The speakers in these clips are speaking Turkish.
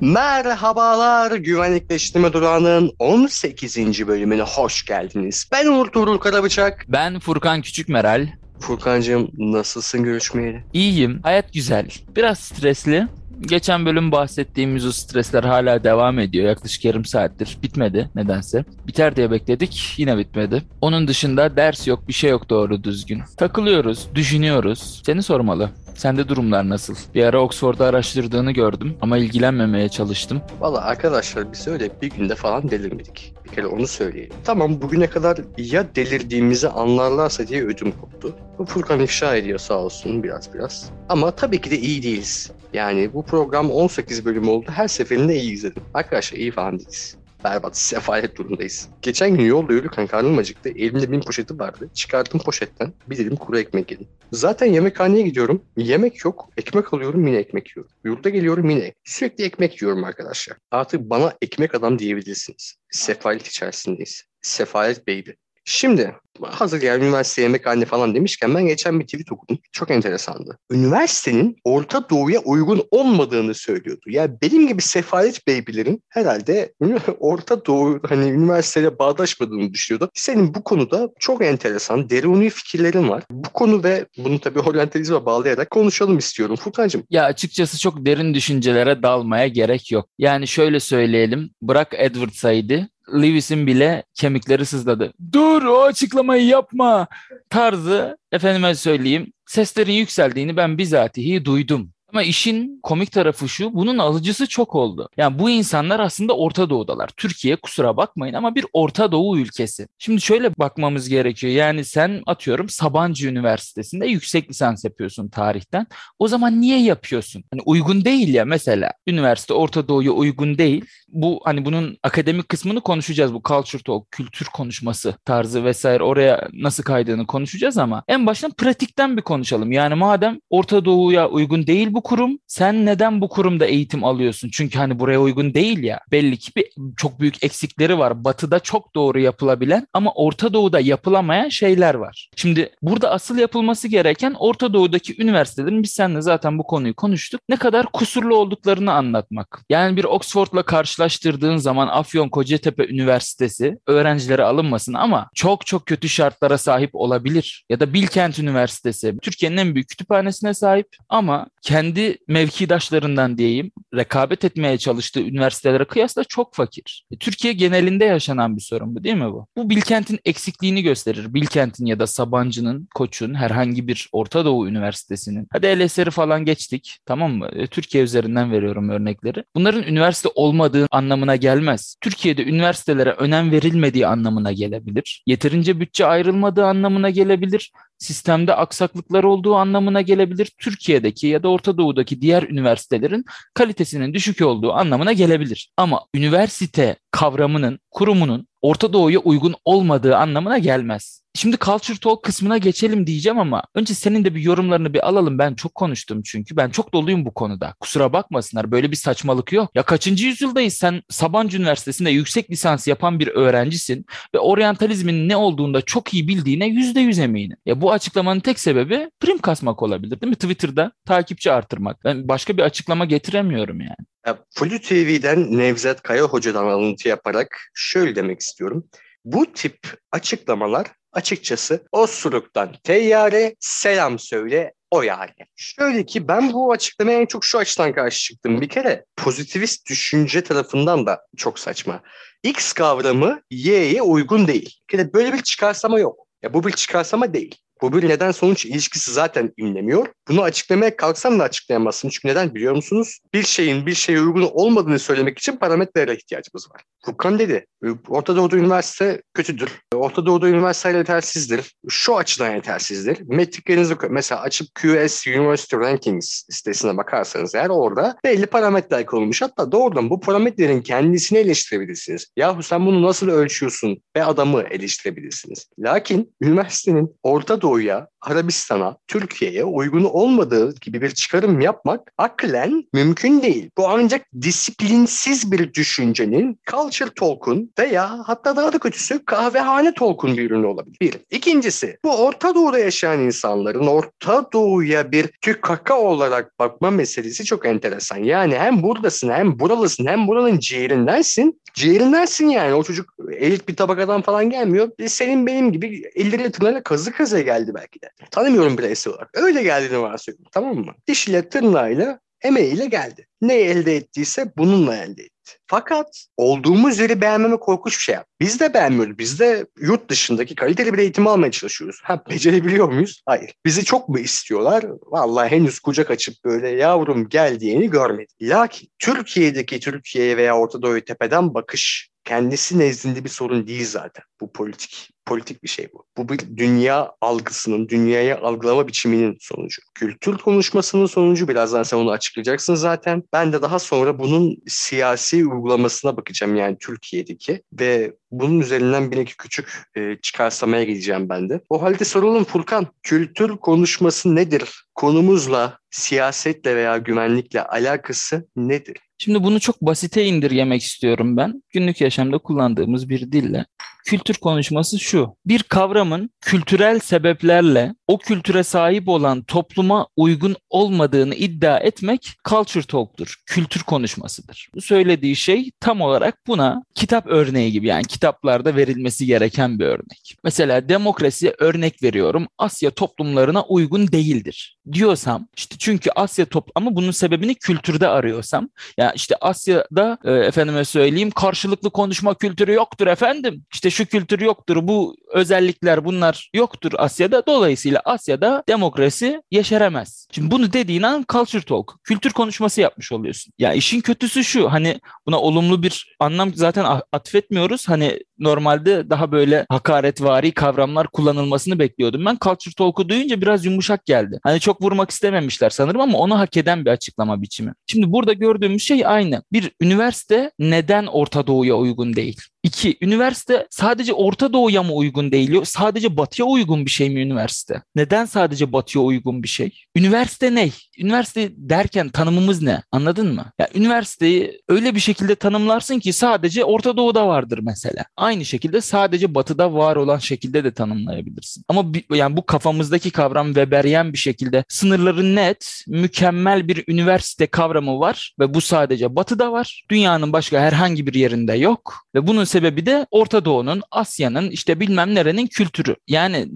Merhabalar Güvenlikleştirme Durağı'nın 18. bölümüne hoş geldiniz. Ben Uğur Tuğrul Karabıçak. Ben Furkan Küçükmeral. Furkancığım nasılsın görüşmeyeli? İyiyim. Hayat güzel. Biraz stresli. Geçen bölüm bahsettiğimiz o stresler hala devam ediyor. Yaklaşık yarım saattir. Bitmedi nedense. Biter diye bekledik. Yine bitmedi. Onun dışında ders yok, bir şey yok doğru düzgün. Takılıyoruz, düşünüyoruz. Seni sormalı. Sende durumlar nasıl? Bir ara Oxford'da araştırdığını gördüm ama ilgilenmemeye çalıştım. Valla arkadaşlar biz öyle bir günde falan delirmedik. Kere onu söyleyelim. Tamam bugüne kadar ya delirdiğimizi anlarlarsa diye ödüm koptu. Bu Furkan ifşa ediyor sağ olsun biraz biraz. Ama tabii ki de iyi değiliz. Yani bu program 18 bölüm oldu. Her seferinde iyi izledim. Arkadaşlar iyi falan değiliz berbat, sefalet durumdayız. Geçen gün yolda yürürken karnım acıktı. Elimde bir poşeti vardı. Çıkarttım poşetten. Bir dilim kuru ekmek yedim. Zaten yemekhaneye gidiyorum. Yemek yok. Ekmek alıyorum yine ekmek yiyorum. Yurda geliyorum yine. Sürekli ekmek yiyorum arkadaşlar. Artık bana ekmek adam diyebilirsiniz. Sefalet içerisindeyiz. Sefalet baby. Şimdi hazır yani üniversite yemekhane falan demişken ben geçen bir tweet okudum. Çok enteresandı. Üniversitenin Orta Doğu'ya uygun olmadığını söylüyordu. Yani benim gibi sefalet beybilerin herhalde Orta Doğu hani üniversiteye bağdaşmadığını düşünüyordu. Senin bu konuda çok enteresan, deruni fikirlerin var. Bu konu ve bunu tabii oryantalizme bağlayarak konuşalım istiyorum. Furkan'cığım. Ya açıkçası çok derin düşüncelere dalmaya gerek yok. Yani şöyle söyleyelim. Bırak Edward Said'i Lewis'in bile kemikleri sızladı. Dur o açıklamayı yapma tarzı efendime söyleyeyim seslerin yükseldiğini ben bizatihi duydum. Ama işin komik tarafı şu, bunun alıcısı çok oldu. Yani bu insanlar aslında Orta Doğu'dalar. Türkiye kusura bakmayın ama bir Orta Doğu ülkesi. Şimdi şöyle bakmamız gerekiyor. Yani sen atıyorum Sabancı Üniversitesi'nde yüksek lisans yapıyorsun tarihten. O zaman niye yapıyorsun? Hani uygun değil ya mesela. Üniversite Orta Doğu'ya uygun değil. Bu hani bunun akademik kısmını konuşacağız. Bu culture talk, kültür konuşması tarzı vesaire oraya nasıl kaydığını konuşacağız ama en baştan pratikten bir konuşalım. Yani madem Orta Doğu'ya uygun değil bu bu kurum. Sen neden bu kurumda eğitim alıyorsun? Çünkü hani buraya uygun değil ya. Belli ki bir, çok büyük eksikleri var. Batı'da çok doğru yapılabilen ama Orta Doğu'da yapılamayan şeyler var. Şimdi burada asıl yapılması gereken Orta Doğu'daki üniversitelerin biz seninle zaten bu konuyu konuştuk. Ne kadar kusurlu olduklarını anlatmak. Yani bir Oxford'la karşılaştırdığın zaman Afyon Kocatepe Üniversitesi öğrencilere alınmasın ama çok çok kötü şartlara sahip olabilir. Ya da Bilkent Üniversitesi Türkiye'nin en büyük kütüphanesine sahip ama kendi kendi mevkidaşlarından diyeyim rekabet etmeye çalıştığı üniversitelere kıyasla çok fakir. E, Türkiye genelinde yaşanan bir sorun bu değil mi bu? Bu Bilkent'in eksikliğini gösterir. Bilkent'in ya da Sabancı'nın, Koç'un herhangi bir Orta Doğu Üniversitesi'nin. Hadi LSR'i falan geçtik tamam mı? E, Türkiye üzerinden veriyorum örnekleri. Bunların üniversite olmadığı anlamına gelmez. Türkiye'de üniversitelere önem verilmediği anlamına gelebilir. Yeterince bütçe ayrılmadığı anlamına gelebilir sistemde aksaklıklar olduğu anlamına gelebilir. Türkiye'deki ya da Orta Doğu'daki diğer üniversitelerin kalitesinin düşük olduğu anlamına gelebilir. Ama üniversite kavramının, kurumunun Orta Doğu'ya uygun olmadığı anlamına gelmez. Şimdi Culture Talk kısmına geçelim diyeceğim ama önce senin de bir yorumlarını bir alalım. Ben çok konuştum çünkü. Ben çok doluyum bu konuda. Kusura bakmasınlar böyle bir saçmalık yok. Ya kaçıncı yüzyıldayız sen Sabancı Üniversitesi'nde yüksek lisans yapan bir öğrencisin ve oryantalizmin ne olduğunda çok iyi bildiğine yüzde yüz eminim. Ya bu açıklamanın tek sebebi prim kasmak olabilir değil mi? Twitter'da takipçi artırmak. Ben başka bir açıklama getiremiyorum yani. Ya, Flu TV'den Nevzat Kaya Hoca'dan alıntı yaparak şöyle demek istiyorum. Bu tip açıklamalar açıkçası o suluktan teyyare selam söyle o yani. Şöyle ki ben bu açıklamaya en çok şu açıdan karşı çıktım. Bir kere pozitivist düşünce tarafından da çok saçma. X kavramı Y'ye uygun değil. Bir kere böyle bir çıkarsama yok. Ya bu bir çıkarsama değil. Bu bir neden sonuç ilişkisi zaten inlemiyor. Bunu açıklamaya kalksam da açıklayamazsın. Çünkü neden biliyor musunuz? Bir şeyin bir şeye uygun olmadığını söylemek için parametrelere ihtiyacımız var. Furkan dedi. Orta Doğu'da üniversite kötüdür. Orta Doğu'da üniversite yetersizdir. Şu açıdan yetersizdir. Metriklerinizi mesela açıp QS University Rankings sitesine bakarsanız eğer orada belli parametreler konulmuş. Hatta doğrudan bu parametrelerin kendisini eleştirebilirsiniz. Yahu sen bunu nasıl ölçüyorsun ve adamı eleştirebilirsiniz. Lakin üniversitenin Orta Doğu Doğu'ya, Arabistan'a, Türkiye'ye uygun olmadığı gibi bir çıkarım yapmak aklen mümkün değil. Bu ancak disiplinsiz bir düşüncenin culture talk'un veya hatta daha da kötüsü kahvehane talk'un bir ürünü olabilir. Bir. İkincisi bu Orta Doğu'da yaşayan insanların Orta Doğu'ya bir Türk kaka olarak bakma meselesi çok enteresan. Yani hem buradasın hem buralısın hem buranın ciğerindensin. Ciğerindensin yani o çocuk elit bir tabakadan falan gelmiyor. Senin benim gibi elleri tırnağıyla kazı kazıya geldi belki de. Tanımıyorum bireysel olarak. Öyle geldiğini varsayıyorum tamam mı? Dişiyle tırnağıyla emeğiyle geldi. Ne elde ettiyse bununla elde etti. Fakat olduğumuz yeri beğenmeme korkunç bir şey. Biz de beğenmiyoruz. Biz de yurt dışındaki kaliteli bir eğitim almaya çalışıyoruz. Ha becerebiliyor muyuz? Hayır. Bizi çok mu istiyorlar? Vallahi henüz kucak açıp böyle yavrum gel diyeni görmedim. Lakin Türkiye'deki Türkiye'ye veya Orta Doğu'ya tepeden bakış kendisi nezdinde bir sorun değil zaten. Bu politik politik bir şey bu. Bu bir dünya algısının, dünyaya algılama biçiminin sonucu. Kültür konuşmasının sonucu birazdan sen onu açıklayacaksın zaten. Ben de daha sonra bunun siyasi uygulamasına bakacağım yani Türkiye'deki ve bunun üzerinden bir iki küçük e, çıkarsamaya gideceğim ben de. O halde soralım Furkan, kültür konuşması nedir? Konumuzla, siyasetle veya güvenlikle alakası nedir? Şimdi bunu çok basite indirgemek istiyorum ben. Günlük yaşamda kullandığımız bir dille. Kültür konuşması şu. Bir kavramın kültürel sebeplerle o kültüre sahip olan topluma uygun olmadığını iddia etmek culture talk'tur. Kültür konuşmasıdır. Bu söylediği şey tam olarak buna kitap örneği gibi yani kitaplarda verilmesi gereken bir örnek. Mesela demokrasi örnek veriyorum Asya toplumlarına uygun değildir diyorsam işte çünkü Asya top ama bunun sebebini kültürde arıyorsam ya işte Asya'da e, efendime söyleyeyim karşılıklı konuşma kültürü yoktur efendim. İşte şu kültür yoktur. Bu özellikler bunlar yoktur Asya'da. Dolayısıyla Asya'da demokrasi yeşeremez. Şimdi bunu dediğin an culture talk, kültür konuşması yapmış oluyorsun. Ya işin kötüsü şu hani buna olumlu bir anlam zaten atfetmiyoruz. Hani normalde daha böyle hakaretvari kavramlar kullanılmasını bekliyordum. Ben culture talk'u duyunca biraz yumuşak geldi. Hani çok vurmak istememişler sanırım ama onu hak eden bir açıklama biçimi. Şimdi burada gördüğümüz şey aynı. Bir üniversite neden Orta Doğu'ya uygun değil? İki, üniversite sadece Orta Doğu'ya mı uygun değil? Sadece Batı'ya uygun bir şey mi üniversite? Neden sadece Batı'ya uygun bir şey? Üniversite ne? Üniversite derken tanımımız ne? Anladın mı? Ya üniversiteyi öyle bir şekilde tanımlarsın ki sadece Orta Doğu'da vardır mesela. Şekilde sadece Batı'da var olan şekilde de tanımlayabilirsin. Ama yani bu kafamızdaki kavram Weberian bir şekilde sınırları net, mükemmel bir üniversite kavramı var ve bu sadece Batı'da var. Dünyanın başka herhangi bir yerinde yok ve bunun sebebi de Orta Doğu'nun, Asya'nın işte bilmem nerenin kültürü. Yani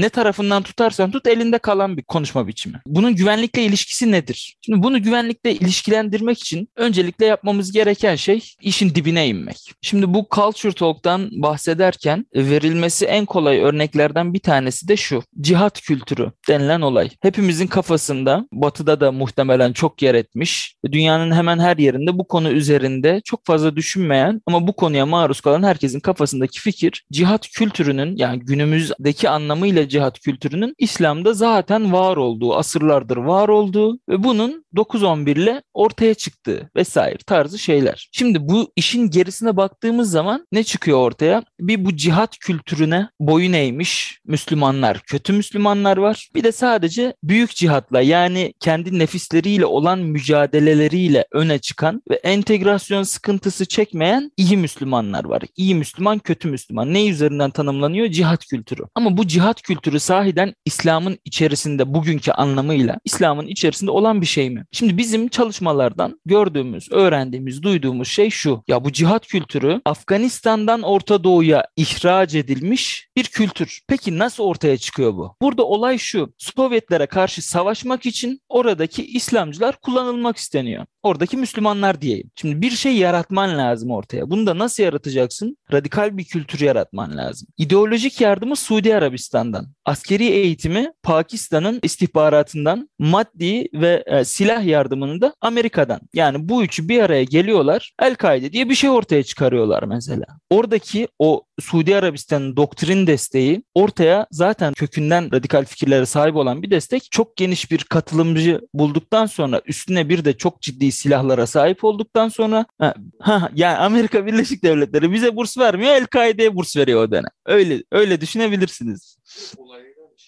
ne tarafından tutarsan tut elinde kalan bir konuşma biçimi. Bunun güvenlikle ilişkisi nedir? Şimdi bunu güvenlikle ilişkilendirmek için öncelikle yapmamız gereken şey işin dibine inmek. Şimdi bu Culture Talk'tan bahsederken verilmesi en kolay örneklerden bir tanesi de şu. Cihat kültürü denilen olay. Hepimizin kafasında, batıda da muhtemelen çok yer etmiş. Dünyanın hemen her yerinde bu konu üzerinde çok fazla düşünmeyen ama bu konuya maruz kalan herkesin kafasındaki fikir cihat kültürünün yani günümüzdeki anlamıyla cihat kültürünün İslam'da zaten var olduğu, asırlardır var olduğu ve bunun 9-11 ile ortaya çıktığı vesaire tarzı şeyler. Şimdi bu işin gerisine baktığımız zaman ne çıkıyor ortaya? Bir bu cihat kültürüne boyun eğmiş Müslümanlar, kötü Müslümanlar var. Bir de sadece büyük cihatla yani kendi nefisleriyle olan mücadeleleriyle öne çıkan ve entegrasyon sıkıntısı çekmeyen iyi Müslümanlar var. İyi Müslüman, kötü Müslüman. Ne üzerinden tanımlanıyor? Cihat kültürü. Ama bu cihat kültürü sahiden İslam'ın içerisinde bugünkü anlamıyla İslam'ın içerisinde olan bir şey mi? Şimdi bizim çalışmalardan gördüğümüz, öğrendiğimiz, duyduğumuz şey şu. Ya bu cihat kültürü Afganistan'dan Orta Doğu'ya ihraç edilmiş bir kültür. Peki nasıl ortaya çıkıyor bu? Burada olay şu. Sovyetlere karşı savaşmak için oradaki İslamcılar kullanılmak isteniyor. Oradaki Müslümanlar diyeyim. Şimdi bir şey yaratman lazım ortaya. Bunu da nasıl yaratacaksın? Radikal bir kültür yaratman lazım. İdeolojik yardımı Suudi Arabistan'dan. Askeri eğitimi Pakistan'ın istihbaratından, maddi ve e, silah yardımını da Amerika'dan. Yani bu üçü bir araya geliyorlar. El-Kaide diye bir şey ortaya çıkarıyorlar mesela. Oradaki o Suudi Arabistan'ın doktrin desteği ortaya zaten kökünden radikal fikirlere sahip olan bir destek çok geniş bir katılımcı bulduktan sonra üstüne bir de çok ciddi silahlara sahip olduktan sonra ha, ha, yani Amerika Birleşik Devletleri bize burs vermiyor El-Kaide'ye burs veriyor o dönem. Öyle öyle düşünebilirsiniz.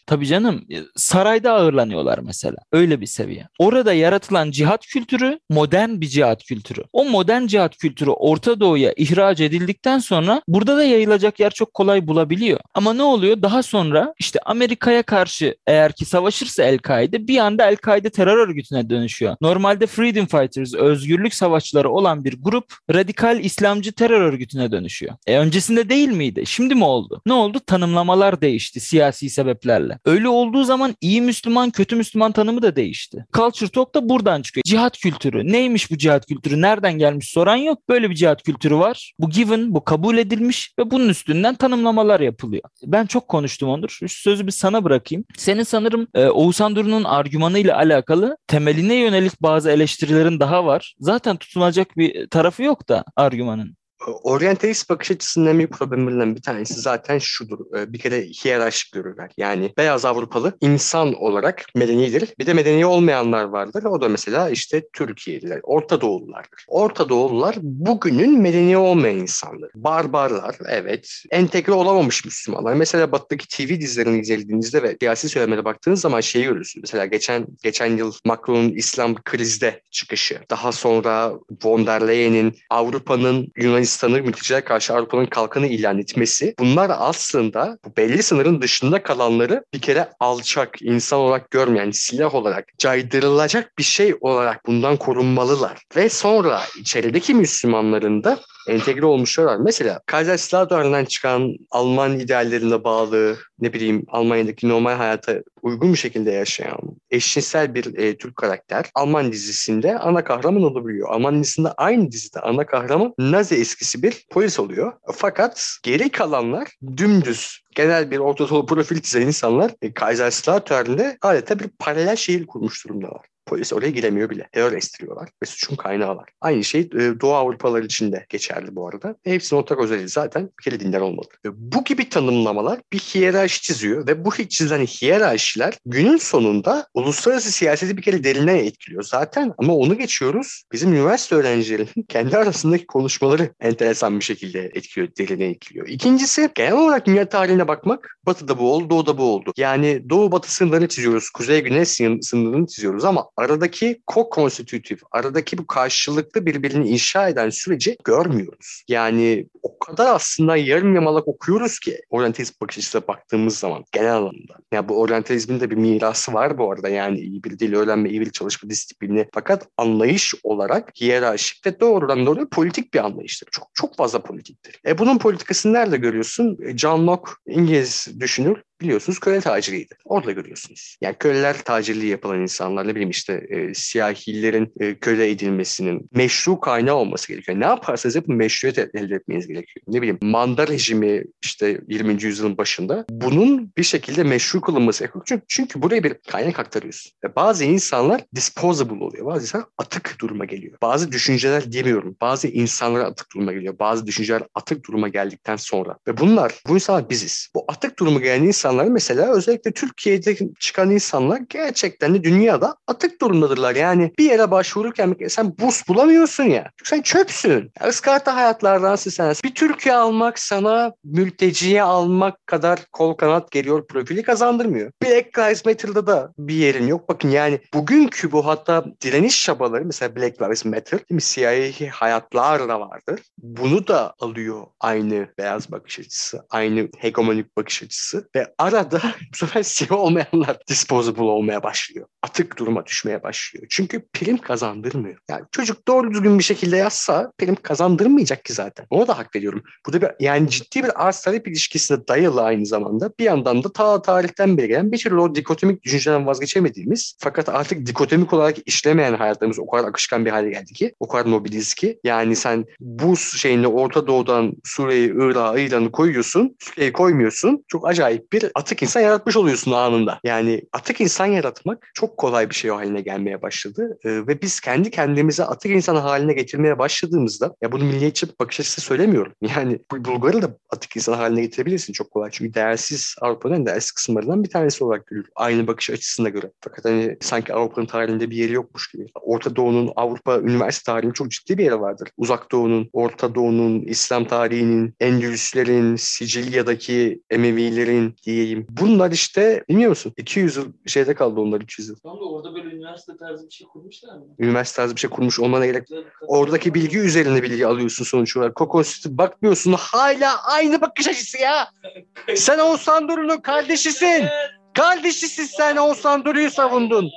Tabii canım sarayda ağırlanıyorlar mesela. Öyle bir seviye. Orada yaratılan cihat kültürü modern bir cihat kültürü. O modern cihat kültürü Orta Doğu'ya ihraç edildikten sonra burada da yayılacak yer çok kolay bulabiliyor. Ama ne oluyor? Daha sonra işte Amerika'ya karşı eğer ki savaşırsa El-Kaide bir anda El-Kaide terör örgütüne dönüşüyor. Normalde Freedom Fighters, özgürlük savaşçıları olan bir grup radikal İslamcı terör örgütüne dönüşüyor. E öncesinde değil miydi? Şimdi mi oldu? Ne oldu? Tanımlamalar değişti siyasi sebeplerle. Öyle olduğu zaman iyi Müslüman, kötü Müslüman tanımı da değişti. Culture Talk da buradan çıkıyor. Cihat kültürü. Neymiş bu cihat kültürü? Nereden gelmiş soran yok. Böyle bir cihat kültürü var. Bu given, bu kabul edilmiş ve bunun üstünden tanımlamalar yapılıyor. Ben çok konuştum Onur. Şu sözü bir sana bırakayım. Senin sanırım e, Oğuzhan Duru'nun argümanıyla alakalı temeline yönelik bazı eleştirilerin daha var. Zaten tutunacak bir tarafı yok da argümanın. Oryantalist bakış açısının en büyük problemlerinden bir tanesi zaten şudur. Ee, bir kere hiyerarşik görürler. Yani beyaz Avrupalı insan olarak medenidir. Bir de medeni olmayanlar vardır. O da mesela işte Türkiye'liler, Orta Doğululardır. Orta Doğulular bugünün medeni olmayan insanlar. Barbarlar, evet. Entegre olamamış Müslümanlar. Mesela Batı'daki TV dizilerini izlediğinizde ve siyasi söylemlere baktığınız zaman şeyi görürsünüz. Mesela geçen geçen yıl Macron'un İslam krizde çıkışı. Daha sonra von der Leyen'in Avrupa'nın Yunanistan Yunanistan'ı mülteciler karşı Avrupa'nın kalkanı ilan etmesi bunlar aslında bu belli sınırın dışında kalanları bir kere alçak, insan olarak görmeyen, silah olarak caydırılacak bir şey olarak bundan korunmalılar. Ve sonra içerideki Müslümanların da entegre olmuşlar var. Mesela Kaiserslautern'dan çıkan Alman ideallerine bağlı ne bileyim Almanya'daki normal hayata uygun bir şekilde yaşayan eşcinsel bir e, Türk karakter Alman dizisinde ana kahraman olabiliyor. Alman dizisinde aynı dizide ana kahraman Nazi eskisi bir polis oluyor. Fakat geri kalanlar dümdüz genel bir orta profil çizen insanlar e, Kaiserslautern'de adeta bir paralel şehir kurmuş durumdalar. Polis oraya giremiyor bile. Terör estiriyorlar ve suçun kaynağı var. Aynı şey e, Doğu Avrupalılar için de geçerli bu arada. Hepsinin ortak özelliği zaten bir kere dinler olmalı. Bu gibi tanımlamalar bir hiyerarşi çiziyor ve bu çizilen hiyerarşiler günün sonunda uluslararası siyaseti bir kere derinden etkiliyor zaten ama onu geçiyoruz. Bizim üniversite öğrencilerinin kendi arasındaki konuşmaları enteresan bir şekilde etkiliyor, derine etkiliyor. İkincisi genel olarak dünya tarihine bakmak. Batı'da bu oldu, Doğu'da bu oldu. Yani Doğu Batı sınırlarını çiziyoruz, Kuzey Güney sınırlarını çiziyoruz ama aradaki co-constitutive, aradaki bu karşılıklı birbirini inşa eden süreci görmüyoruz. Yani o kadar aslında yarım yamalak okuyoruz ki oryantalizm bakış açısına baktığımız zaman genel anlamda. Ya yani bu oryantalizmin de bir mirası var bu arada yani iyi bir dil öğrenme, iyi bir çalışma disiplini. Fakat anlayış olarak hiyerarşik ve doğrudan doğruya politik bir anlayıştır. Çok çok fazla politiktir. E bunun politikasını nerede görüyorsun? E, John Locke İngiliz düşünür biliyorsunuz köle taciriydi. Orada görüyorsunuz. Yani köleler tacirliği yapılan insanlar ne bileyim işte e, siyahilerin e, köle edilmesinin meşru kaynağı olması gerekiyor. Ne yaparsanız yapın meşruiyet elde etmeniz gerekiyor. Ne bileyim manda rejimi işte 20. yüzyılın başında bunun bir şekilde meşru kılınması gerekiyor. Çünkü, çünkü buraya bir kaynak aktarıyorsun. Ve bazı insanlar disposable oluyor. Bazı insanlar atık duruma geliyor. Bazı düşünceler diyemiyorum. Bazı insanlara atık duruma geliyor. Bazı düşünceler atık duruma geldikten sonra. Ve bunlar, bu insanlar biziz. Bu atık duruma gelen insan insanlar mesela özellikle Türkiye'de çıkan insanlar gerçekten de dünyada atık durumdadırlar. Yani bir yere başvururken sen burs bulamıyorsun ya. Çünkü sen çöpsün. Iskarta hayatlardansın sen. Bir Türkiye almak sana mülteciye almak kadar kol kanat geliyor profili kazandırmıyor. Black Lives Matter'da da bir yerin yok. Bakın yani bugünkü bu hatta direniş çabaları mesela Black Lives Matter değil mi? Siyahi hayatlar da vardır. Bunu da alıyor aynı beyaz bakış açısı, aynı hegemonik bakış açısı ve arada bu sefer siyah olmayanlar disposable olmaya başlıyor. Atık duruma düşmeye başlıyor. Çünkü prim kazandırmıyor. Yani çocuk doğru düzgün bir şekilde yazsa prim kazandırmayacak ki zaten. Ona da hak veriyorum. Bu da bir, yani ciddi bir arz talep ilişkisine dayalı aynı zamanda. Bir yandan da ta tarihten beri gelen bir türlü o dikotomik düşünceden vazgeçemediğimiz fakat artık dikotomik olarak işlemeyen hayatlarımız o kadar akışkan bir hale geldi ki, o kadar mobiliz ki. Yani sen bu şeyini Orta Doğu'dan Suriye'yi, Irak'ı, İran'ı koyuyorsun, Suriye'yi koymuyorsun. Çok acayip bir atık insan yaratmış oluyorsun anında. Yani atık insan yaratmak çok kolay bir şey haline gelmeye başladı. Ee, ve biz kendi kendimize atık insan haline getirmeye başladığımızda ya bunu milliyetçi bakış açısı söylemiyorum. Yani Bulgar'ı da atık insan haline getirebilirsin çok kolay. Çünkü değersiz Avrupa'nın değersiz kısımlarından bir tanesi olarak görülür. Aynı bakış açısına göre. Fakat hani sanki Avrupa'nın tarihinde bir yeri yokmuş gibi. Orta Doğu'nun Avrupa üniversite tarihinin çok ciddi bir yeri vardır. Uzak Doğu'nun, Orta Doğu'nun, İslam tarihinin, Endülüslerin, Sicilya'daki Emevilerin, diyeyim. Bunlar işte bilmiyor musun? 200 yıl şeyde kaldı onlar 300 yıl. Tam da orada böyle üniversite tarzı bir şey kurmuşlar mı? Üniversite tarzı bir şey kurmuş olmana gerek Oradaki bilgi üzerine bilgi alıyorsun sonuç olarak. Coco City bakmıyorsun hala aynı bakış açısı ya. Sen Oğuzhan Duru'nun kardeşisin. Kardeşisin sen Oğuzhan Duru'yu savundun.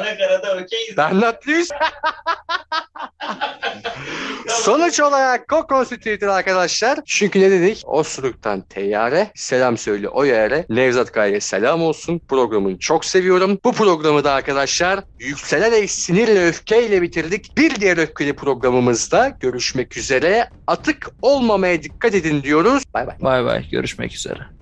Anakarada okeyiz. Bernatlıyız. Sonuç olarak Coco Street'in arkadaşlar. Çünkü ne dedik? Osuruk'tan Teyyare. Selam söyle o yere. Nevzat Kaya'ya selam olsun. Programını çok seviyorum. Bu programı da arkadaşlar yükselerek sinirle öfkeyle bitirdik. Bir diğer öfkeli programımızda görüşmek üzere. Atık olmamaya dikkat edin diyoruz. Bay bay. Bay bay görüşmek üzere.